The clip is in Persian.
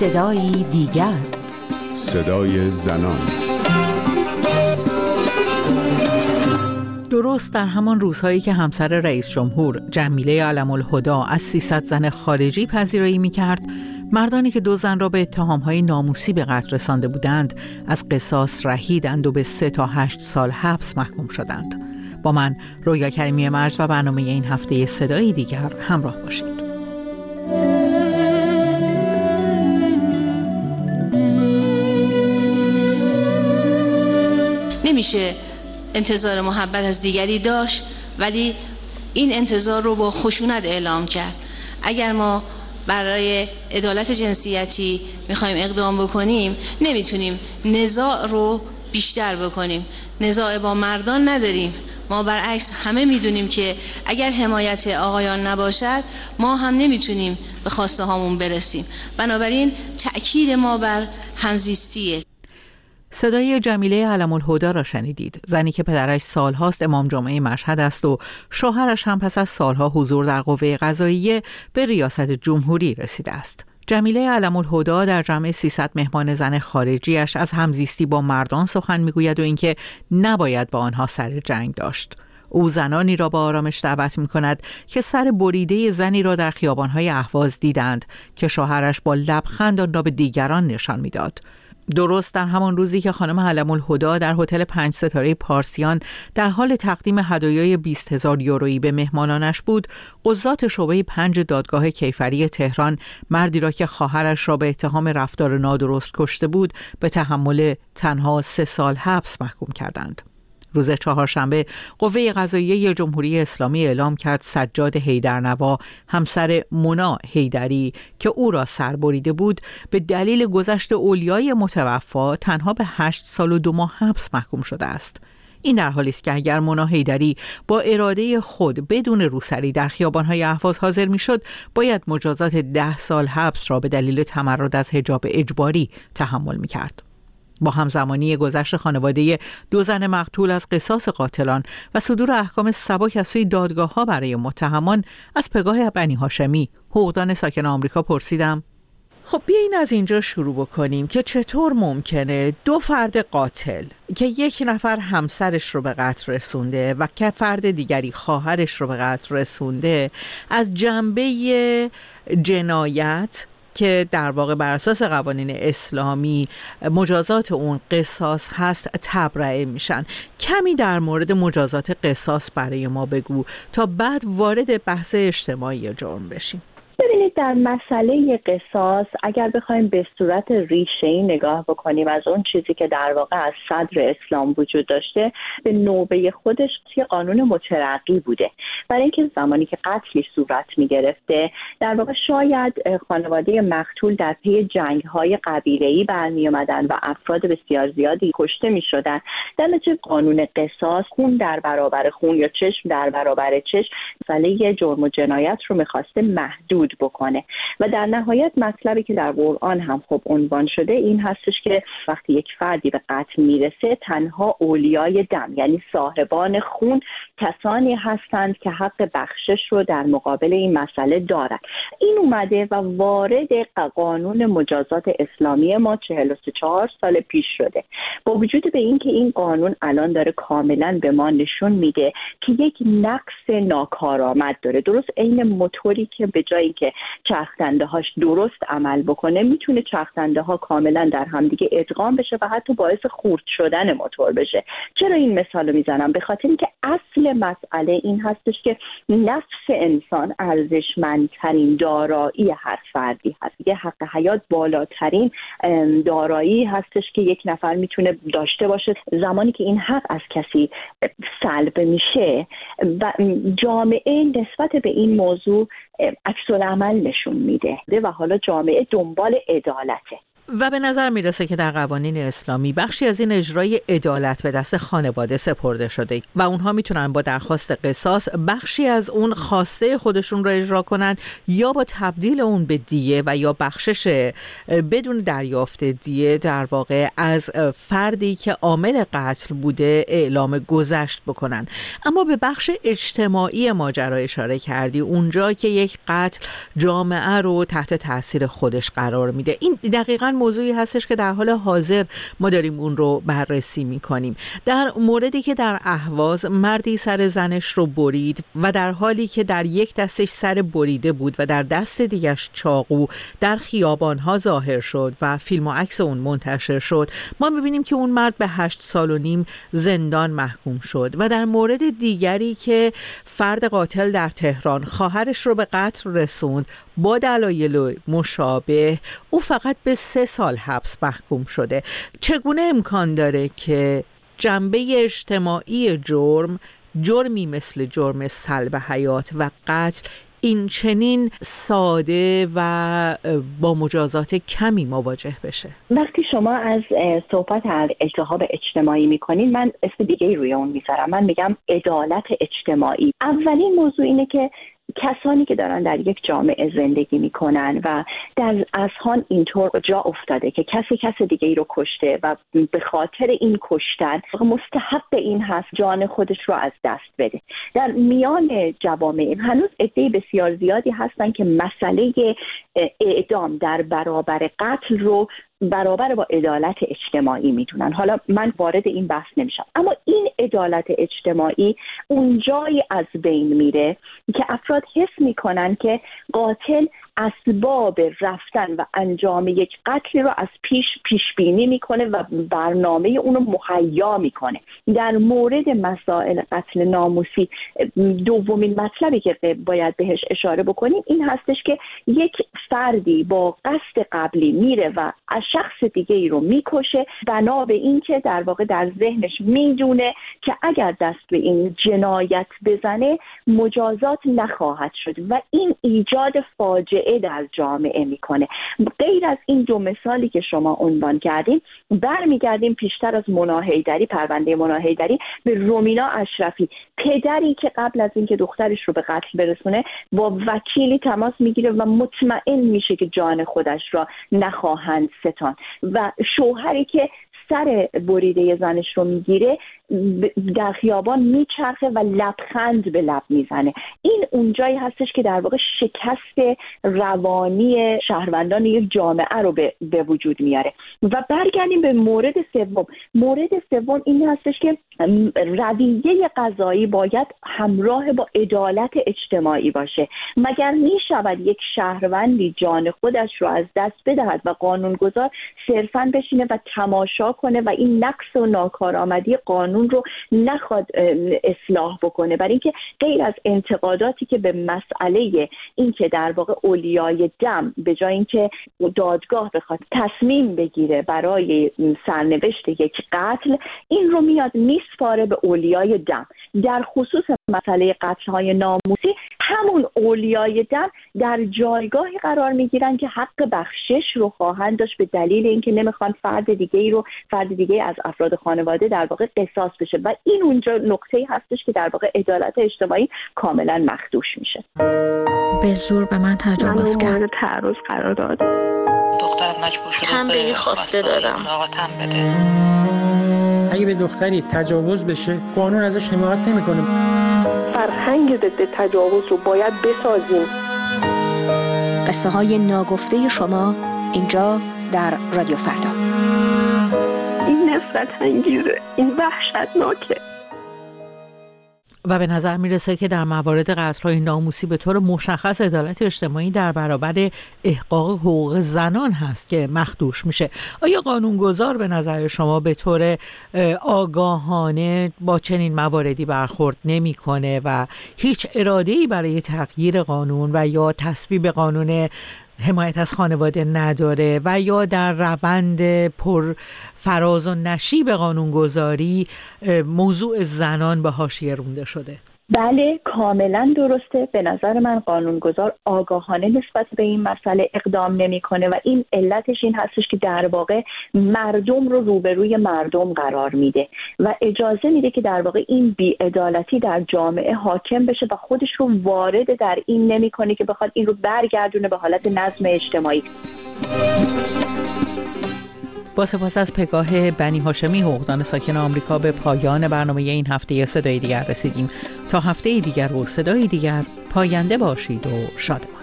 صدای دیگر. صدای زنان. درست در همان روزهایی که همسر رئیس جمهور جمیله علم الهدا از 300 زن خارجی پذیرایی می کرد مردانی که دو زن را به اتهامهای ناموسی به قتل رسانده بودند از قصاص رهیدند و به سه تا هشت سال حبس محکوم شدند. با من رویا کریمی مرز و برنامه این هفته صدایی دیگر همراه باشید. نمیشه انتظار محبت از دیگری داشت ولی این انتظار رو با خشونت اعلام کرد. اگر ما برای عدالت جنسیتی می‌خوایم اقدام بکنیم نمی‌تونیم نزاع رو بیشتر بکنیم. نزاع با مردان نداریم. ما برعکس همه می‌دونیم که اگر حمایت آقایان نباشد ما هم نمی‌تونیم به خواسته هامون برسیم. بنابراین تأکید ما بر همزیستیه. صدای جمیله علم الهدا را شنیدید. زنی که پدرش سالهاست امام جامعه مشهد است و شوهرش هم پس از سالها حضور در قوه قضاییه به ریاست جمهوری رسیده است. جمیله علم الهدا در جمع 300 مهمان زن خارجیش از همزیستی با مردان سخن می‌گوید و اینکه نباید با آنها سر جنگ داشت. او زنانی را با آرامش دعوت می کند که سر بریده زنی را در خیابانهای اهواز دیدند که شوهرش با لبخند آن را به دیگران نشان می‌داد. درست در همان روزی که خانم علم الهدا در هتل پنج ستاره پارسیان در حال تقدیم هدایای 20 هزار یورویی به مهمانانش بود قضات شعبه پنج دادگاه کیفری تهران مردی را که خواهرش را به اتهام رفتار نادرست کشته بود به تحمل تنها سه سال حبس محکوم کردند. روز چهارشنبه قوه قضاییه جمهوری اسلامی اعلام کرد سجاد هیدرنوا همسر مونا هیدری که او را سر بریده بود به دلیل گذشت اولیای متوفا تنها به هشت سال و دو ماه حبس محکوم شده است این در حالی است که اگر مونا هیدری با اراده خود بدون روسری در خیابانهای اهواز حاضر می‌شد باید مجازات ده سال حبس را به دلیل تمرد از حجاب اجباری تحمل می کرد. با همزمانی گذشت خانواده دو زن مقتول از قصاص قاتلان و صدور احکام سبک از سوی دادگاه ها برای متهمان از پگاه بنی هاشمی حقوقدان ساکن آمریکا پرسیدم. خب بیاین از اینجا شروع بکنیم که چطور ممکنه دو فرد قاتل که یک نفر همسرش رو به قتل رسونده و که فرد دیگری خواهرش رو به قتل رسونده از جنبه جنایت که در واقع بر اساس قوانین اسلامی مجازات اون قصاص هست تبرئه میشن. کمی در مورد مجازات قصاص برای ما بگو تا بعد وارد بحث اجتماعی جرم بشیم. ببینید در مسئله قصاص اگر بخوایم به صورت ریشه ای نگاه بکنیم از اون چیزی که در واقع از صدر اسلام وجود داشته به نوبه خودش یه قانون مترقی بوده. برای اینکه زمانی که قتلی صورت می گرفته در واقع شاید خانواده مقتول در پی جنگ های قبیله ای برمی و افراد بسیار زیادی کشته می شدن در نتیجه قانون قصاص خون در برابر خون یا چشم در برابر چشم مسئله جرم و جنایت رو می‌خواسته محدود بکنه. و در نهایت مطلبی که در قرآن هم خب عنوان شده این هستش که وقتی یک فردی به قتل می‌رسه تنها اولیای دم یعنی صاحبان خون کسانی هستند که حق بخشش رو در مقابل این مسئله دارند این اومده و وارد قانون مجازات اسلامی ما 44 سال پیش شده. با وجود به اینکه این قانون الان داره کاملا به ما نشون میده که یک نقص ناکارآمد داره. درست عین موتوری که به جای که چرخدنده هاش درست عمل بکنه می‌تونه چرخدنده ها کاملا در همدیگه ادغام بشه و حتی باعث خورد شدن موتور بشه. چرا این مثال رو می‌زنم؟ به خاطر اینکه اصل مسئله این هستش که نفس انسان ارزشمندترین دارایی هر فردی هست. یه حق حیات بالاترین دارایی هستش که یک نفر می‌تونه داشته باشه. زمانی که این حق از کسی سلب میشه و جامعه نسبت به این موضوع عکس عمل نشون میده و حالا جامعه دنبال عدالته. و به نظر می‌رسه که در قوانین اسلامی بخشی از این اجرای عدالت به دست خانواده سپرده شده و اونها می‌تونن با درخواست قصاص بخشی از اون خواسته خودشون رو اجرا کنن یا با تبدیل اون به دیه و یا بخشش بدون دریافت دیه در واقع از فردی که عامل قتل بوده اعلام گذشت بکنن. اما به بخش اجتماعی ماجرا اشاره کردی اونجا که یک قتل جامعه رو تحت تاثیر خودش قرار میده. این دقیقا موضوعی هستش که در حال حاضر ما داریم اون رو بررسی می‌کنیم. در موردی که در اهواز مردی سر زنش رو برید و در حالی که در یک دستش سر بریده بود و در دست دیگش چاقو در خیابان ها ظاهر شد و فیلم و عکس اون منتشر شد ما می‌بینیم که اون مرد به هشت سال و نیم زندان محکوم شد و در مورد دیگری که فرد قاتل در تهران خواهرش رو به قتل رسوند با دلایل مشابه او فقط به سه سال حبس محکوم شده. چگونه امکان داره که جنبه اجتماعی جرم جرمی مثل جرم سلب حیات و قتل این چنین ساده و با مجازات کمی مواجه بشه؟ وقتی شما از صحبت از اجتهاب اجتماعی می‌کنین من اسم دیگه روی اون می‌ذارم. من میگم عدالت اجتماعی. اولین موضوع اینه که کسانی که دارن در یک جامعه زندگی می‌کنن و در اذهان اینطور جا افتاده که کسی کس دیگه ای رو کشته و به خاطر این کشتن مستحق این هست جان خودش رو از دست بده. در میان جوامع هنوز عده بسیار زیادی هستن که مسئله اعدام در برابر قتل رو برابر با عدالت اجتماعی می‌دونن. حالا من وارد این بحث نمیشم. اما این عدالت اجتماعی اونجایی از بین میره که افراد حس می‌کنن که قاتل اسباب رفتن و انجام یک قتلی رو از پیش پیش بینی می‌کنه و برنامه اونو مهیا می‌کنه. در مورد مسائل قتل ناموسی دومین مطلبی که باید بهش اشاره بکنیم این هستش که یک فردی با قصد قبلی میره و از شخص دیگه ای رو می‌کشه. بنا به اینکه در واقع در ذهنش می‌دونه که اگر دست به این جنایت بزنه مجازات نخواهد شد و این ایجاد فاجعه در جامعه می‌کنه. غیر از این دو مثالی که شما عنوان کردیم برمیگردیم پیشتر از مناهیدری پرونده مناهیدری به رومینا اشرفی. پدری که قبل از اینکه دخترش رو به قتل برسونه با وکیلی تماس می‌گیره و مطمئن میشه که جان خودش را نخواهند ستان. و شوهری که سر بریده زنش رو می‌گیره در خیابان میچرخه و لبخند به لب می‌زنه. این اونجایی هستش که در واقع شکست روانی شهروندان یک جامعه رو به, به وجود میاره. و برگردیم به مورد سوم. مورد سوم این هستش که رویه قضایی باید همراه با عدالت اجتماعی باشه. مگر می شود یک شهروندی جان خودش رو از دست بدهد و قانونگذار صرفا بشینه و تماشا کنه و این نقص و ناکارآمدی قانون رو نخواد اصلاح بکنه. برای اینکه غیر از انتقاداتی که به مسئله اینکه در واقع اولیای دم به جای اینکه دادگاه بخواد تصمیم بگیره برای سرنوشت یک قتل این رو میاد میسپاره به اولیای دم. در خصوص مسئله قتل های ناموسی همون اولیای دم در جایگاهی قرار می‌گیرن که حق بخشش رو خواهند داشت به دلیل اینکه نمی‌خوان فرد دیگه ای رو فرد دیگه از افراد خانواده در واقع قصاص بشه. و این اونجا نقطه هستش که در واقع عدالت اجتماعی کاملا مخدوش میشه. به زور به من تجاوز کرد. تعرض قرار داد. دختر مجبور شده به خواسته دارم. بده. اگه به دختری تجاوز بشه قانون ازش حمایت نمی‌کنه. فرهنگ ضد تجاوز رو باید بسازیم. قصه های ناگفته شما اینجا در رادیو فردا. این نفرت انگیزه این وحشتناکه. و به نظر می‌رسه که در موارد قتلهای ناموسی به طور مشخص عدالت اجتماعی در برابر احقاق حقوق زنان هست که مخدوش میشه. آیا قانونگذار به نظر شما به طور آگاهانه با چنین مواردی برخورد نمی‌کنه و هیچ اراده ای برای تغییر قانون و یا تصویب قانون حمایت از خانواده نداره و یا در روند پر فراز و نشیب قانونگذاری موضوع زنان به حاشیه رونده شده. بله کاملا درسته. به نظر من قانونگذار آگاهانه نسبت به این مسئله اقدام نمی‌کنه و این علتش این هستش که در واقع مردم رو روبروی مردم قرار میده و اجازه میده که در واقع این بیعدالتی در جامعه حاکم بشه و خودش رو وارد در این نمی‌کنه که بخواد این رو برگردونه به حالت نظم اجتماعی. با سپاس از پگاه بنی هاشمی حقوقدان ساکن آمریکا به پایان برنامه این هفته صدای دیگر رسیدیم. تا هفته دیگر و صدای دیگر پاینده باشید و شادمان